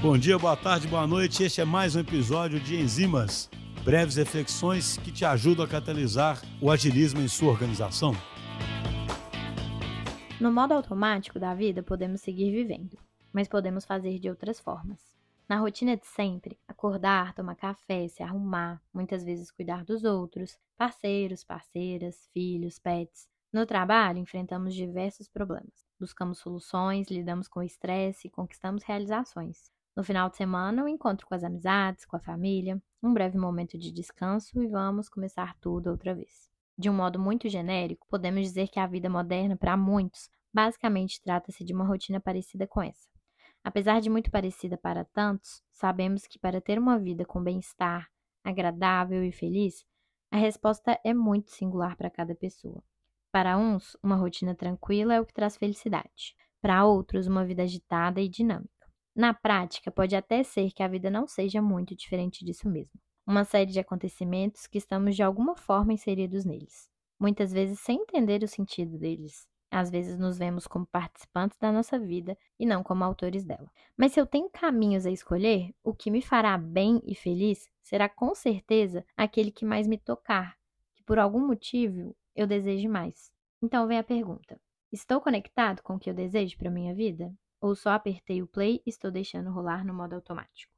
Bom dia, boa tarde, boa noite. Este é mais um episódio de Enzimas, breves reflexões que te ajudam a catalisar o agilismo em sua organização. No modo automático da vida, podemos seguir vivendo, mas podemos fazer de outras formas. Na rotina de sempre, acordar, tomar café, se arrumar, muitas vezes cuidar dos outros, parceiros, parceiras, filhos, pets. No trabalho, enfrentamos diversos problemas. Buscamos soluções, lidamos com o estresse conquistamos realizações. No final de semana, um encontro com as amizades, com a família, um breve momento de descanso e vamos começar tudo outra vez. De um modo muito genérico, podemos dizer que a vida moderna, para muitos, basicamente trata-se de uma rotina parecida com essa. Apesar de muito parecida para tantos, sabemos que para ter uma vida com bem-estar, agradável e feliz, a resposta é muito singular para cada pessoa. Para uns, uma rotina tranquila é o que traz felicidade. Para outros, uma vida agitada e dinâmica. Na prática, pode até ser que a vida não seja muito diferente disso mesmo. Uma série de acontecimentos que estamos de alguma forma inseridos neles, muitas vezes sem entender o sentido deles. Às vezes nos vemos como participantes da nossa vida e não como autores dela. Mas se eu tenho caminhos a escolher, o que me fará bem e feliz será com certeza aquele que mais me tocar, que por algum motivo eu deseje mais. Então vem a pergunta: estou conectado com o que eu desejo para minha vida? Ou só apertei o play e estou deixando rolar no modo automático.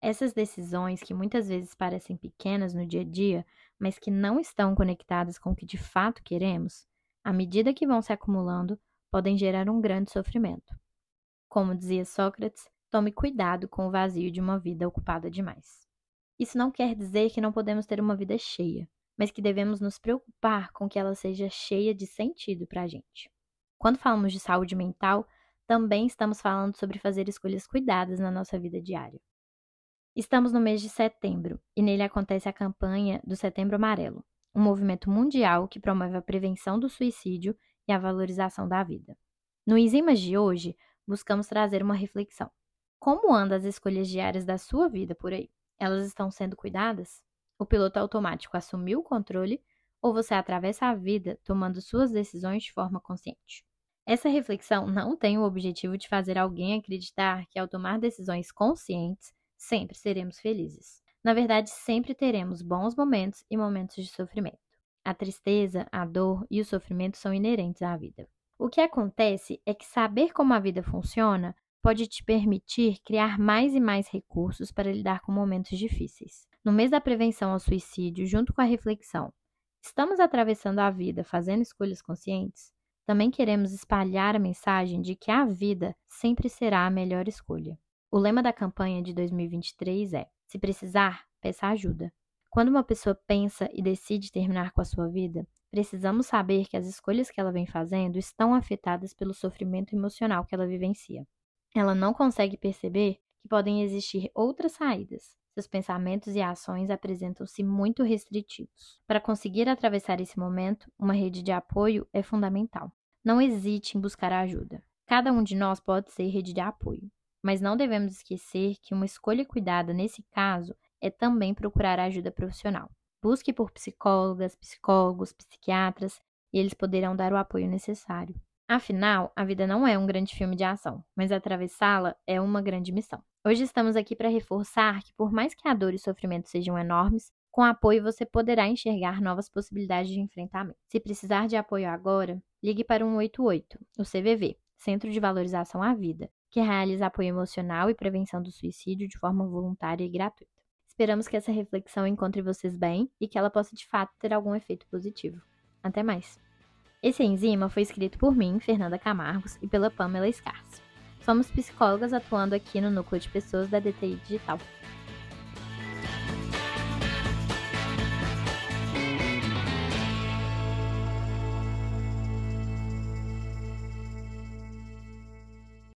Essas decisões, que muitas vezes parecem pequenas no dia a dia, mas que não estão conectadas com o que de fato queremos, à medida que vão se acumulando, podem gerar um grande sofrimento. Como dizia Sócrates, tome cuidado com o vazio de uma vida ocupada demais. Isso não quer dizer que não podemos ter uma vida cheia, mas que devemos nos preocupar com que ela seja cheia de sentido para a gente. Quando falamos de saúde mental, também estamos falando sobre fazer escolhas cuidadas na nossa vida diária. Estamos no mês de setembro e nele acontece a campanha do Setembro Amarelo, um movimento mundial que promove a prevenção do suicídio e a valorização da vida. No Enzimas de hoje, buscamos trazer uma reflexão. Como andam as escolhas diárias da sua vida por aí? Elas estão sendo cuidadas? O piloto automático assumiu o controle ou você atravessa a vida tomando suas decisões de forma consciente? Essa reflexão não tem o objetivo de fazer alguém acreditar que, ao tomar decisões conscientes, sempre seremos felizes. Na verdade, sempre teremos bons momentos e momentos de sofrimento. A tristeza, a dor e o sofrimento são inerentes à vida. O que acontece é que saber como a vida funciona pode te permitir criar mais e mais recursos para lidar com momentos difíceis. No mês da prevenção ao suicídio, junto com a reflexão, estamos atravessando a vida fazendo escolhas conscientes? Também queremos espalhar a mensagem de que a vida sempre será a melhor escolha. O lema da campanha de 2023 é: se precisar, peça ajuda. Quando uma pessoa pensa e decide terminar com a sua vida, precisamos saber que as escolhas que ela vem fazendo estão afetadas pelo sofrimento emocional que ela vivencia. Ela não consegue perceber que podem existir outras saídas. Seus pensamentos e ações apresentam-se muito restritivos. Para conseguir atravessar esse momento, uma rede de apoio é fundamental. Não hesite em buscar ajuda. Cada um de nós pode ser rede de apoio, mas não devemos esquecer que uma escolha cuidada nesse caso é também procurar ajuda profissional. Busque por psicólogas, psicólogos, psiquiatras e eles poderão dar o apoio necessário. Afinal, a vida não é um grande filme de ação, mas atravessá-la é uma grande missão. Hoje estamos aqui para reforçar que, por mais que a dor e o sofrimento sejam enormes, com apoio você poderá enxergar novas possibilidades de enfrentamento. Se precisar de apoio agora, ligue para o 188, o CVV, Centro de Valorização à Vida, que realiza apoio emocional e prevenção do suicídio de forma voluntária e gratuita. Esperamos que essa reflexão encontre vocês bem e que ela possa de fato ter algum efeito positivo. Até mais! Esse enzima foi escrito por mim, Fernanda Camargos, e pela Pamela Scarce. Somos psicólogas atuando aqui no Núcleo de Pessoas da DTI Digital.